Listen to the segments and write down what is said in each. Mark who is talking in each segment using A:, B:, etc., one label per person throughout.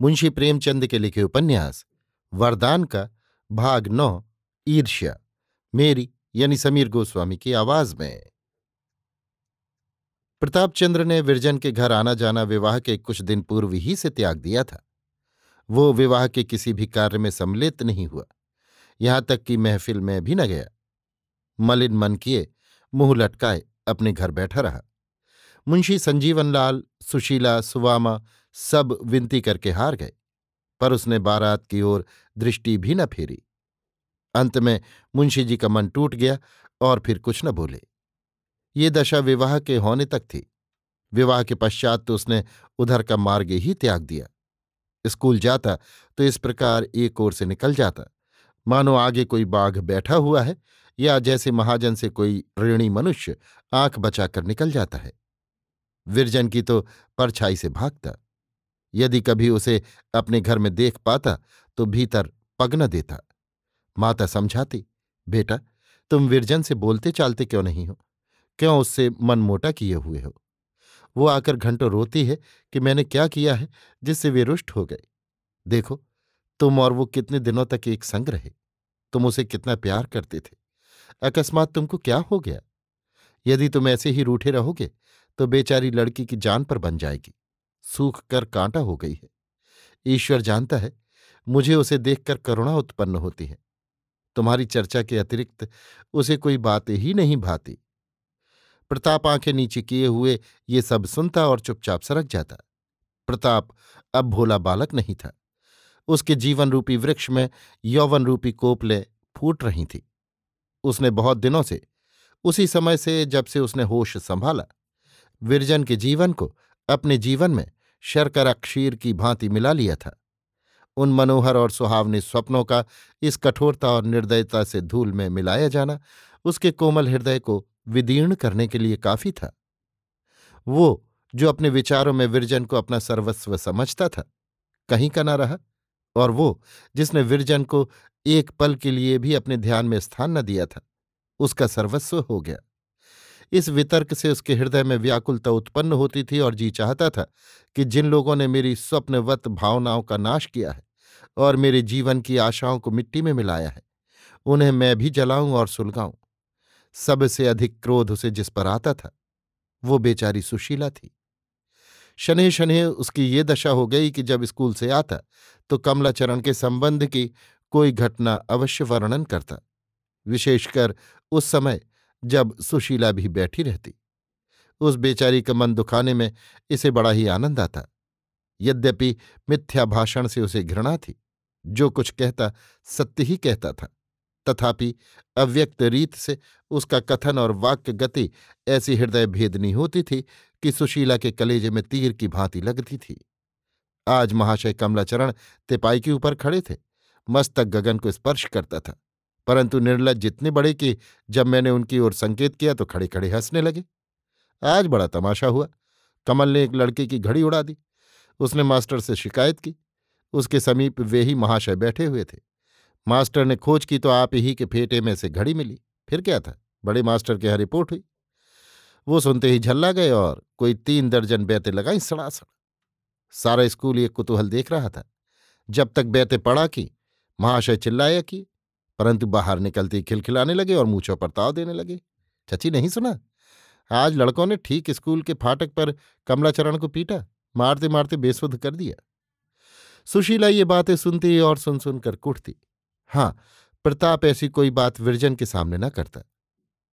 A: मुंशी प्रेमचंद के लिखे उपन्यास, वरदान का भाग नौ, ईर्ष्या, मेरी यानी समीर गोस्वामी की आवाज़ में। प्रताप चंद्र ने विरजन के घर आना जाना विवाह के कुछ दिन पूर्व ही से त्याग दिया था। वो विवाह के किसी भी कार्य में सम्मिलित नहीं हुआ। यहाँ तक कि महफिल में भी न गया। मलिन मन किए, मुँह लटकाए, अपने घर बैठा रहा। मुंशी संजीवन लाल सुशीला, सुवामा सब विनती करके हार गए, पर उसने बारात की ओर दृष्टि भी न फेरी। अंत में मुंशी जी का मन टूट गया और फिर कुछ न बोले। ये दशा विवाह के होने तक थी। विवाह के पश्चात तो उसने उधर का मार्ग ही त्याग दिया। स्कूल जाता तो इस प्रकार एक ओर से निकल जाता। मानो आगे कोई बाघ बैठा हुआ है या जैसे महाजन से कोई ऋणी मनुष्य आँख बचाकर निकल जाता है। विरजन की तो परछाई से भागता। यदि कभी उसे अपने घर में देख पाता तो भीतर पग न देता। माता समझाती, बेटा, तुम विरजन से बोलते चालते क्यों नहीं हो? क्यों उससे मन मोटा किए हुए हो? वो आकर घंटों रोती है कि मैंने क्या किया है जिससे वे रुष्ट हो गए। देखो, तुम और वो कितने दिनों तक एक संग रहे। तुम उसे कितना प्यार करते थे। अकस्मात तुमको क्या हो गया? यदि तुम ऐसे ही रूठे रहोगे तो बेचारी लड़की की जान पर बन जाएगी। सूख कर कांटा हो गई है। ईश्वर जानता है, मुझे उसे देखकर करुणा उत्पन्न होती है। तुम्हारी चर्चा के अतिरिक्त उसे कोई बात ही नहीं भाती। प्रताप आँखें नीचे किए हुए ये सब सुनता और चुपचाप सरक जाता। प्रताप अब भोला बालक नहीं था। उसके जीवन रूपी वृक्ष में यौवन रूपी कोपले फूट रही थी। उसने बहुत दिनों से, उसी समय से जब से उसने होश संभाला, विरजन के जीवन को अपने जीवन में शर्करा क्षीर की भांति मिला लिया था। उन मनोहर और सुहावने स्वप्नों का इस कठोरता और निर्दयता से धूल में मिलाया जाना उसके कोमल हृदय को विदीर्ण करने के लिए काफ़ी था। वो जो अपने विचारों में विरजन को अपना सर्वस्व समझता था, कहीं का ना रहा, और वो जिसने विरजन को एक पल के लिए भी अपने ध्यान में स्थान न दिया था, उसका सर्वस्व हो गया। इस वितर्क से उसके हृदय में व्याकुलता उत्पन्न होती थी और जी चाहता था कि जिन लोगों ने मेरी स्वप्नवत भावनाओं का नाश किया है और मेरे जीवन की आशाओं को मिट्टी में मिलाया है, उन्हें मैं भी जलाऊं और सुलगाऊं। सबसे अधिक क्रोध उसे जिस पर आता था, वो बेचारी सुशीला थी। शनि शनि उसकी ये दशा हो गई कि जब स्कूल से आता तो कमलाचरण के संबंध की कोई घटना अवश्य वर्णन करता, विशेषकर उस समय जब सुशीला भी बैठी रहती। उस बेचारी का मन दुखाने में इसे बड़ा ही आनंद आता। यद्यपि मिथ्या भाषण से उसे घृणा थी, जो कुछ कहता, सत्य ही कहता था। तथापि अव्यक्त रीत से उसका कथन और वाक्य गति ऐसी हृदय भेदनी होती थी कि सुशीला के कलेजे में तीर की भांति लगती थी। आज महाशय कमलाचरण तिपाई के ऊपर खड़े थे। मस्तक गगन को स्पर्श करता था। परंतु निर्लज जितने बड़े कि जब मैंने उनकी ओर संकेत किया तो खड़े खड़े हंसने लगे। आज बड़ा तमाशा हुआ। कमल ने एक लड़के की घड़ी उड़ा दी। उसने मास्टर से शिकायत की। उसके समीप वे ही महाशय बैठे हुए थे। मास्टर ने खोज की तो आप ही के फेटे में से घड़ी मिली। फिर क्या था? बड़े मास्टर के यहाँ रिपोर्ट हुई। वो सुनते ही झल्ला गए और कोई तीन दर्जन बैतें लगाई सड़ासड़। सारा स्कूल ये कुतूहल देख रहा था। जब तक बैतें पड़ा की महाशय चिल्लाया कि परंतु बाहर निकलते ही खिलखिलाने लगे और मूछों पर ताव देने लगे। चची, नहीं सुना? आज लड़कों ने ठीक स्कूल के फाटक पर कमलाचरण को पीटा मारते मारते बेसुध कर दिया। सुशीला ये बातें सुनती और सुन सुनकर कुटती। हाँ प्रताप ऐसी कोई बात विरजन के सामने न करता।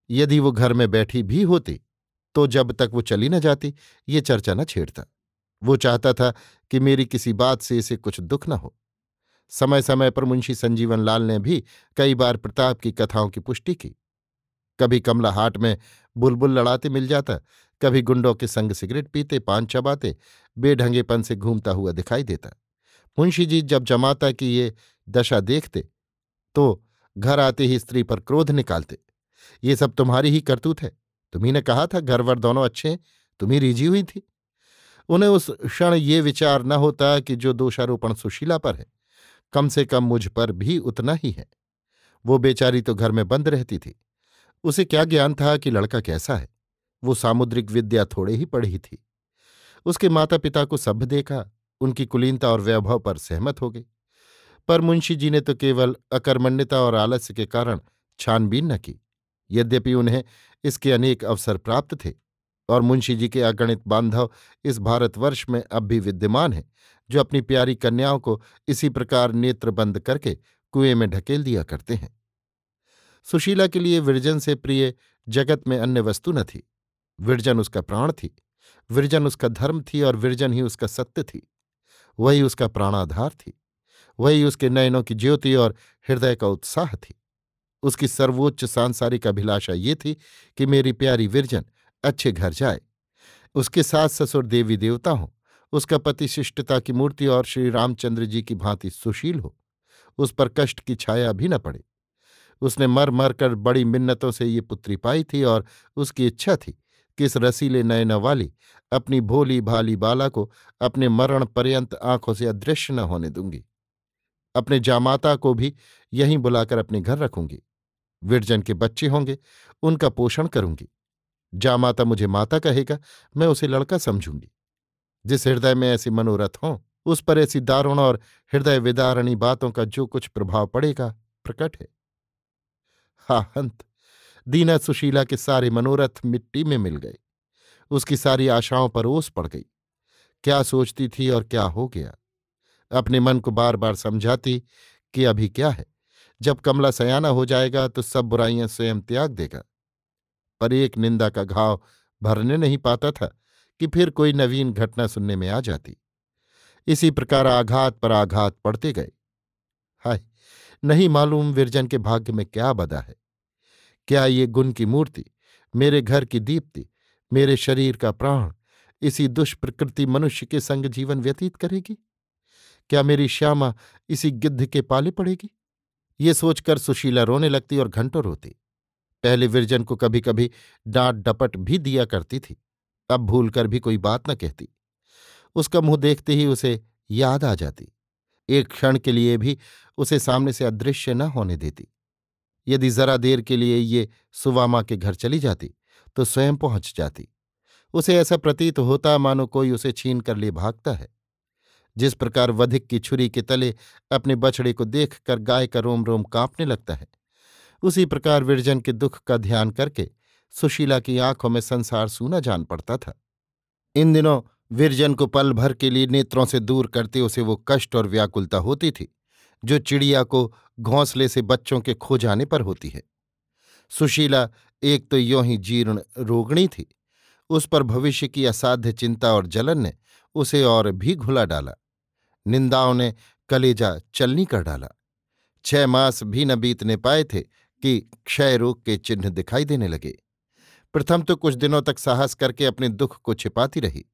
A: यदि वो घर में बैठी भी होती तो जब तक वो चली न जाती, ये चर्चा न छेड़ता। वो चाहता था कि मेरी किसी बात से इसे कुछ दुख न हो। समय समय पर मुंशी संजीवन लाल ने भी कई बार प्रताप की कथाओं की पुष्टि की। कभी कमला हाट में बुलबुल लड़ाते मिल जाता, कभी गुंडों के संग सिगरेट पीते, पान चबाते, बेढंगेपन से घूमता हुआ दिखाई देता। मुंशी जी जब जमाता की ये दशा देखते तो घर आते ही स्त्री पर क्रोध निकालते, ये सब तुम्हारी ही करतूत है। तुम्ही कहा था घरवर दोनों अच्छे हैं तुम्ही रिझी हुई थी। उन्हें उस क्षण ये विचार न होता कि जो दोषारोपण सुशीला पर है। कम से कम मुझ पर भी उतना ही है। वो बेचारी तो घर में बंद रहती थी। उसे क्या ज्ञान था कि लड़का कैसा है? वो सामुद्रिक विद्या थोड़े ही पढ़ी थी। उसके माता पिता को सभ्य देखा, उनकी कुलीनता और वैभव पर सहमत हो गई। पर मुंशी जी ने तो केवल अकर्मण्यता और आलस्य के कारण छानबीन न की। यद्यपि उन्हें इसके अनेक अवसर प्राप्त थे, और मुंशी जी के अगणित बांधव इस भारतवर्ष में अब भी विद्यमान हैं जो अपनी प्यारी कन्याओं को इसी प्रकार नेत्र बंद करके कुएँ में ढकेल दिया करते हैं। सुशीला के लिए विरजन से प्रिय जगत में अन्य वस्तु न थी। विरजन उसका प्राण थी। विरजन उसका धर्म थी और विरजन ही उसका सत्य थी। वही उसका प्राणाधार थी। वही उसके नयनों की ज्योति और हृदय का उत्साह थी। उसकी सर्वोच्च सांसारिक अभिलाषा ये थी कि मेरी प्यारी विरजन अच्छे घर जाए। उसके सास ससुर देवी देवता हों उसका पति शिष्टता की मूर्ति और श्री रामचंद्र जी की भांति सुशील हो। उस पर कष्ट की छाया भी न पड़े। उसने मर मर कर बड़ी मिन्नतों से ये पुत्री पाई थी और उसकी इच्छा थी कि इस रसीले नयन वाली अपनी भोली भाली बाला को अपने मरण पर्यंत आँखों से अदृश्य न होने दूँगी। अपने जामाता को भी यहीं बुलाकर अपने घर रखूँगी। विरजन के बच्चे होंगे, उनका पोषण करूँगी। जामाता मुझे माता कहेगा, मैं उसे लड़का समझूँगी। जिस हृदय में ऐसी मनोरथ हों, उस पर ऐसी दारुण और हृदय विदारणी बातों का जो कुछ प्रभाव पड़ेगा, प्रकट है। हा, हंत। दीना सुशीला के सारे मनोरथ मिट्टी में मिल गए। उसकी सारी आशाओं पर ओस पड़ गई। क्या सोचती थी और क्या हो गया? अपने मन को बार बार समझाती कि अभी क्या है? जब कमला सयाना हो जाएगा तो सब बुराइयाँ स्वयं त्याग देगा। पर एक निंदा का घाव भरने नहीं पाता था। कि फिर कोई नवीन घटना सुनने में आ जाती। इसी प्रकार आघात पर आघात पड़ते गए। हाय, नहीं मालूम विरजन के भाग्य में क्या बदा है। क्या ये गुण की मूर्ति, मेरे घर की दीप्ति, मेरे शरीर का प्राण, इसी दुष्प्रकृति मनुष्य के संग जीवन व्यतीत करेगी? क्या मेरी श्यामा इसी गिद्ध के पाले पड़ेगी? ये सोचकर सुशीला रोने लगती और घंटों रोती। पहले विरजन को कभी कभी डांट डपट भी दिया करती थी। अब भूलकर भी कोई बात न कहती। उसका मुँह देखते ही उसे याद आ जाती। एक क्षण के लिए भी उसे सामने से अदृश्य न होने देती। यदि जरा देर के लिए ये सुवामा के घर चली जाती तो स्वयं पहुँच जाती। उसे ऐसा प्रतीत होता मानो कोई उसे छीन कर ले भागता है। जिस प्रकार वधिक की छुरी के तले अपने बछड़े को देख कर गाय का रोम रोम कांपने लगता है, उसी प्रकार विरजन के दुख का ध्यान करके सुशीला की आँखों में संसार सूना जान पड़ता था। इन दिनों विरजन को पल भर के लिए नेत्रों से दूर करते उसे वो कष्ट और व्याकुलता होती थी, जो चिड़िया को घोंसले से बच्चों के खो जाने पर होती है। सुशीला एक तो यों ही जीर्ण रोगणी थी, उस पर भविष्य की असाध्य चिंता और जलन ने उसे और भी घुला डाला। निंदाओं ने कलेजा चलनी कर डाला। छह मास भी न बीतने पाए थे कि क्षय रोग के चिन्ह दिखाई देने लगे। प्रथम तो कुछ दिनों तक साहस करके अपने दुख को छिपाती रही,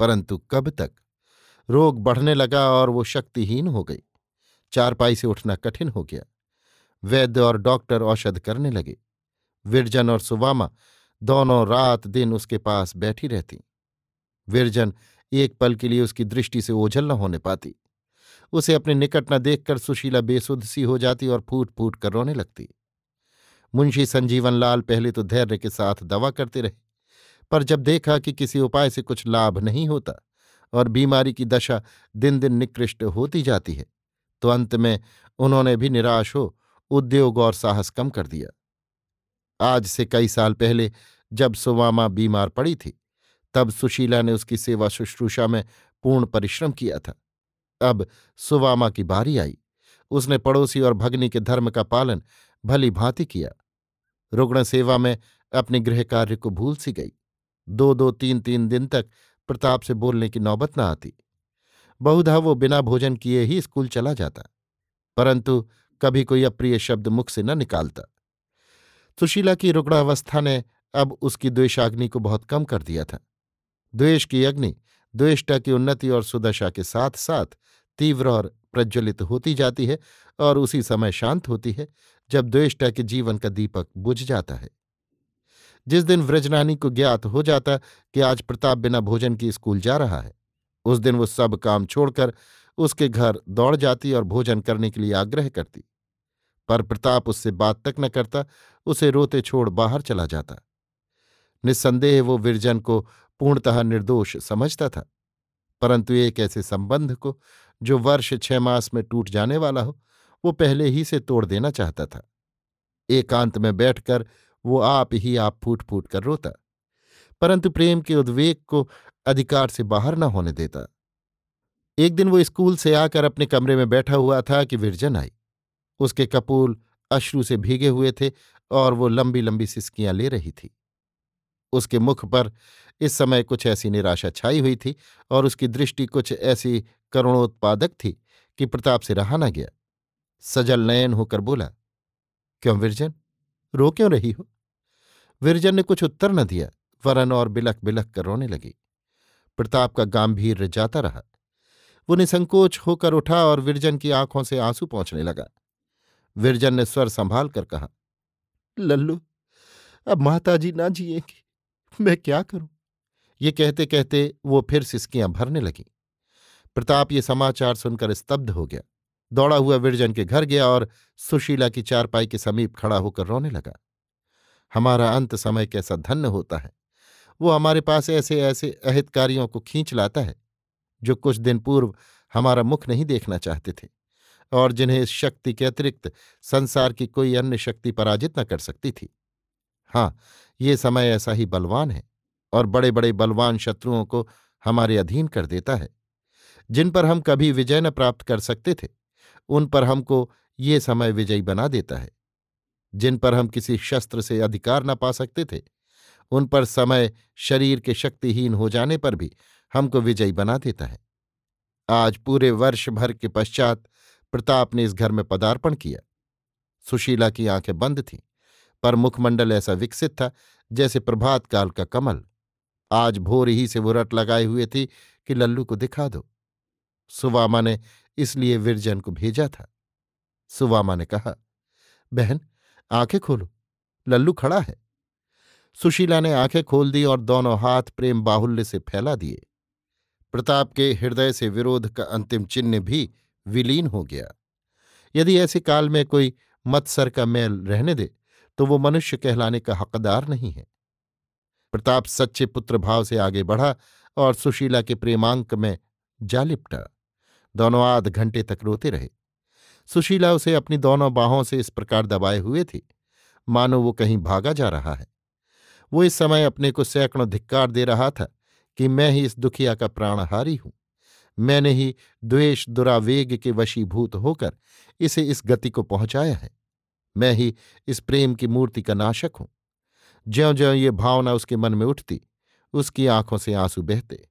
A: परंतु कब तक? रोग बढ़ने लगा और वो शक्तिहीन हो गई। चारपाई से उठना कठिन हो गया। वैद्य और डॉक्टर औषध करने लगे। विरजन और सुवामा दोनों रात दिन उसके पास बैठी रहती। विरजन एक पल के लिए उसकी दृष्टि से ओझल न होने पाती। उसे अपने निकट न देखकर सुशीला बेसुध सी हो जाती और फूट फूट कर रोने लगती। मुंशी संजीवन लाल पहले तो धैर्य के साथ दवा करते रहे, पर जब देखा कि किसी उपाय से कुछ लाभ नहीं होता और बीमारी की दशा दिन दिन निकृष्ट होती जाती है तो अंत में उन्होंने भी निराश हो उद्योग और साहस कम कर दिया। आज से कई साल पहले जब सुवामा बीमार पड़ी थी, तब सुशीला ने उसकी सेवा शुश्रूषा में पूर्ण परिश्रम किया था। अब सुवामा की बारी आई, उसने पड़ोसी और भगनी के धर्म का पालन भली भांति किया। रुग्ण सेवा में अपने गृह कार्य को भूल सी गई। दो दो तीन तीन दिन तक प्रताप से बोलने की नौबत न आती। बहुधा वो बिना भोजन किए ही स्कूल चला जाता, परंतु कभी कोई अप्रिय शब्द मुख से न निकालता। सुशीला की रुग्णावस्था ने अब उसकी द्वेषाग्नि को बहुत कम कर दिया था। द्वेष की अग्नि द्वेष्टा की उन्नति और सुदशा के साथ साथ तीव्र और प्रज्वलित होती जाती है और उसी समय शांत होती है जब द्वेष्टा के जीवन का दीपक बुझ जाता है। जिस दिन व्रजनानी को ज्ञात हो जाता कि आज प्रताप बिना भोजन की स्कूल जा रहा है, उस दिन वो सब काम छोड़कर उसके घर दौड़ जाती और भोजन करने के लिए आग्रह करती। पर प्रताप उससे बात तक न करता, उसे रोते छोड़ बाहर चला जाता। निस्संदेह वो विरजन को पूर्णतः निर्दोष समझता था, परंतु एक ऐसे संबंध को जो वर्ष छह मास में टूट जाने वाला हो वो पहले ही से तोड़ देना चाहता था। एकांत में बैठकर वो आप ही आप फूट फूट कर रोता। परंतु प्रेम के उद्वेग को अधिकार से बाहर न होने देता। एक दिन वो स्कूल से आकर अपने कमरे में बैठा हुआ था कि विरजन आई। उसके कपूल अश्रु से भीगे हुए थे और वो लंबी लंबी सिस्कियाँ ले रही थी। उसके मुख पर इस समय कुछ ऐसी निराशा छाई हुई थी और उसकी दृष्टि कुछ ऐसी करुणोत्पादक थी कि प्रताप से रहा न गया। सजल नयन होकर बोला, क्यों विरजन? रो क्यों रही हो? विरजन ने कुछ उत्तर न दिया, वरन और बिलख बिलख कर रोने लगी। प्रताप का गांभीर्य जाता रहा। वो निसंकोच होकर उठा और विरजन की आँखों से आँसू पहुँचने लगा। विरजन ने स्वर संभाल कर कहा, लल्लू, अब माताजी ना जिएँगी, मैं क्या करूँ? ये कहते कहते वो फिर सिसकियाँ भरने लगी। प्रताप ये समाचार सुनकर स्तब्ध हो गया। दौड़ा हुआ विरजन के घर गया और सुशीला की चारपाई के समीप खड़ा होकर रोने लगा। हमारा अंत समय कैसा धन्य होता है। वो हमारे पास ऐसे ऐसे अहितकारियों को खींच लाता है, जो कुछ दिन पूर्व हमारा मुख नहीं देखना चाहते थे, और जिन्हें इस शक्ति के अतिरिक्त संसार की कोई अन्य शक्ति पराजित न कर सकती थी। हाँ ये समय ऐसा ही बलवान है, और बड़े बड़े बलवान शत्रुओं को हमारे अधीन कर देता है, जिन पर हम कभी विजय न प्राप्त कर सकते थे। उन पर हमको ये समय विजयी बना देता है। जिन पर हम किसी शस्त्र से अधिकार न पा सकते थे, उन पर समय शरीर के शक्तिहीन हो जाने पर भी हमको विजयी बना देता है। आज पूरे वर्ष भर के पश्चात प्रताप ने इस घर में पदार्पण किया। सुशीला की आँखें बंद थीं, पर मुखमंडल ऐसा विकसित था जैसे प्रभात काल का कमल। आज भोर ही से वो रट लगाए हुए थी कि लल्लू को दिखा दो। सुवामा ने इसलिए विरजन को भेजा था। सुवामा ने कहा, बहन, आँखें खोलो। लल्लू खड़ा है। सुशीला ने आँखें खोल दी और दोनों हाथ प्रेम बाहुल्य से फैला दिए। प्रताप के हृदय से विरोध का अंतिम चिन्ह भी विलीन हो गया। यदि ऐसे काल में कोई मत्सर का मैल रहने दे तो वो मनुष्य कहलाने का हकदार नहीं है। प्रताप सच्चे पुत्र भाव से आगे बढ़ा और सुशीला के प्रेमांक में जा लिपटा। दोनों आध घंटे तक रोते रहे। सुशीला उसे अपनी दोनों बाहों से इस प्रकार दबाए हुए थी। मानो वो कहीं भागा जा रहा है। वो इस समय अपने को सैकड़ों धिक्कार दे रहा था कि मैं ही इस दुखिया का प्राणहारी हूँ। मैंने ही द्वेष दुरावेग के वशीभूत होकर इसे इस गति को पहुँचाया है। मैं ही इस प्रेम की मूर्ति का नाशक हूँ। ज्यो ज्यो ये भावना उसके मन में उठती, उसकी आँखों से आँसू बहते।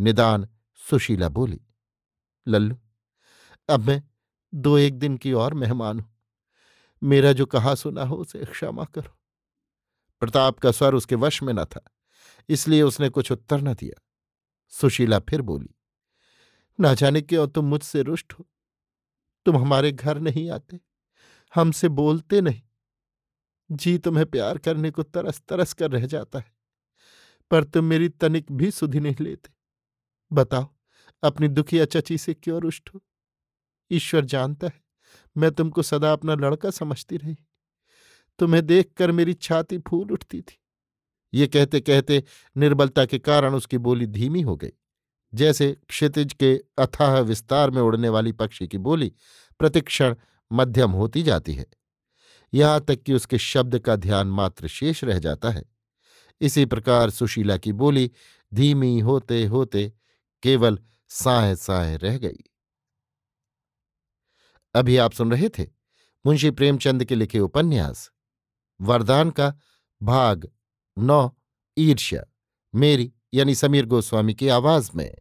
A: निदान सुशीला बोली। लल्लू, अब मैं दो एक दिन की और मेहमान हूँ। मेरा जो कहा सुना हो उसे क्षमा करो। प्रताप का स्वर उसके वश में न था, इसलिए उसने कुछ उत्तर न दिया। सुशीला फिर बोली, ना जाने क्यों तुम मुझसे रुष्ट हो? तुम हमारे घर नहीं आते, हमसे बोलते नहीं। जी तुम्हें प्यार करने को तरस तरस कर रह जाता है, पर तुम मेरी तनिक भी सुधि नहीं लेते। बताओ अपनी दुखिया चची से क्यों रुष्ट? हो ईश्वर जानता है, मैं तुमको सदा अपना लड़का समझती रही। तुम्हें देखकर मेरी छाती फूल उठती थी। ये कहते कहते निर्बलता के कारण उसकी बोली धीमी हो गई। जैसे क्षितिज के अथाह विस्तार में उड़ने वाली पक्षी की बोली प्रतिक्षण मध्यम होती जाती है। यहाँ तक कि उसके शब्द का ध्यान मात्र शेष रह जाता है। इसी प्रकार सुशीला की बोली धीमी होते होते केवल साय साय रह गई। अभी आप सुन रहे थे मुंशी प्रेमचंद के लिखे उपन्यास, वरदान का भाग नौ, ईर्ष्या, मेरी यानी समीर गोस्वामी की आवाज़ में।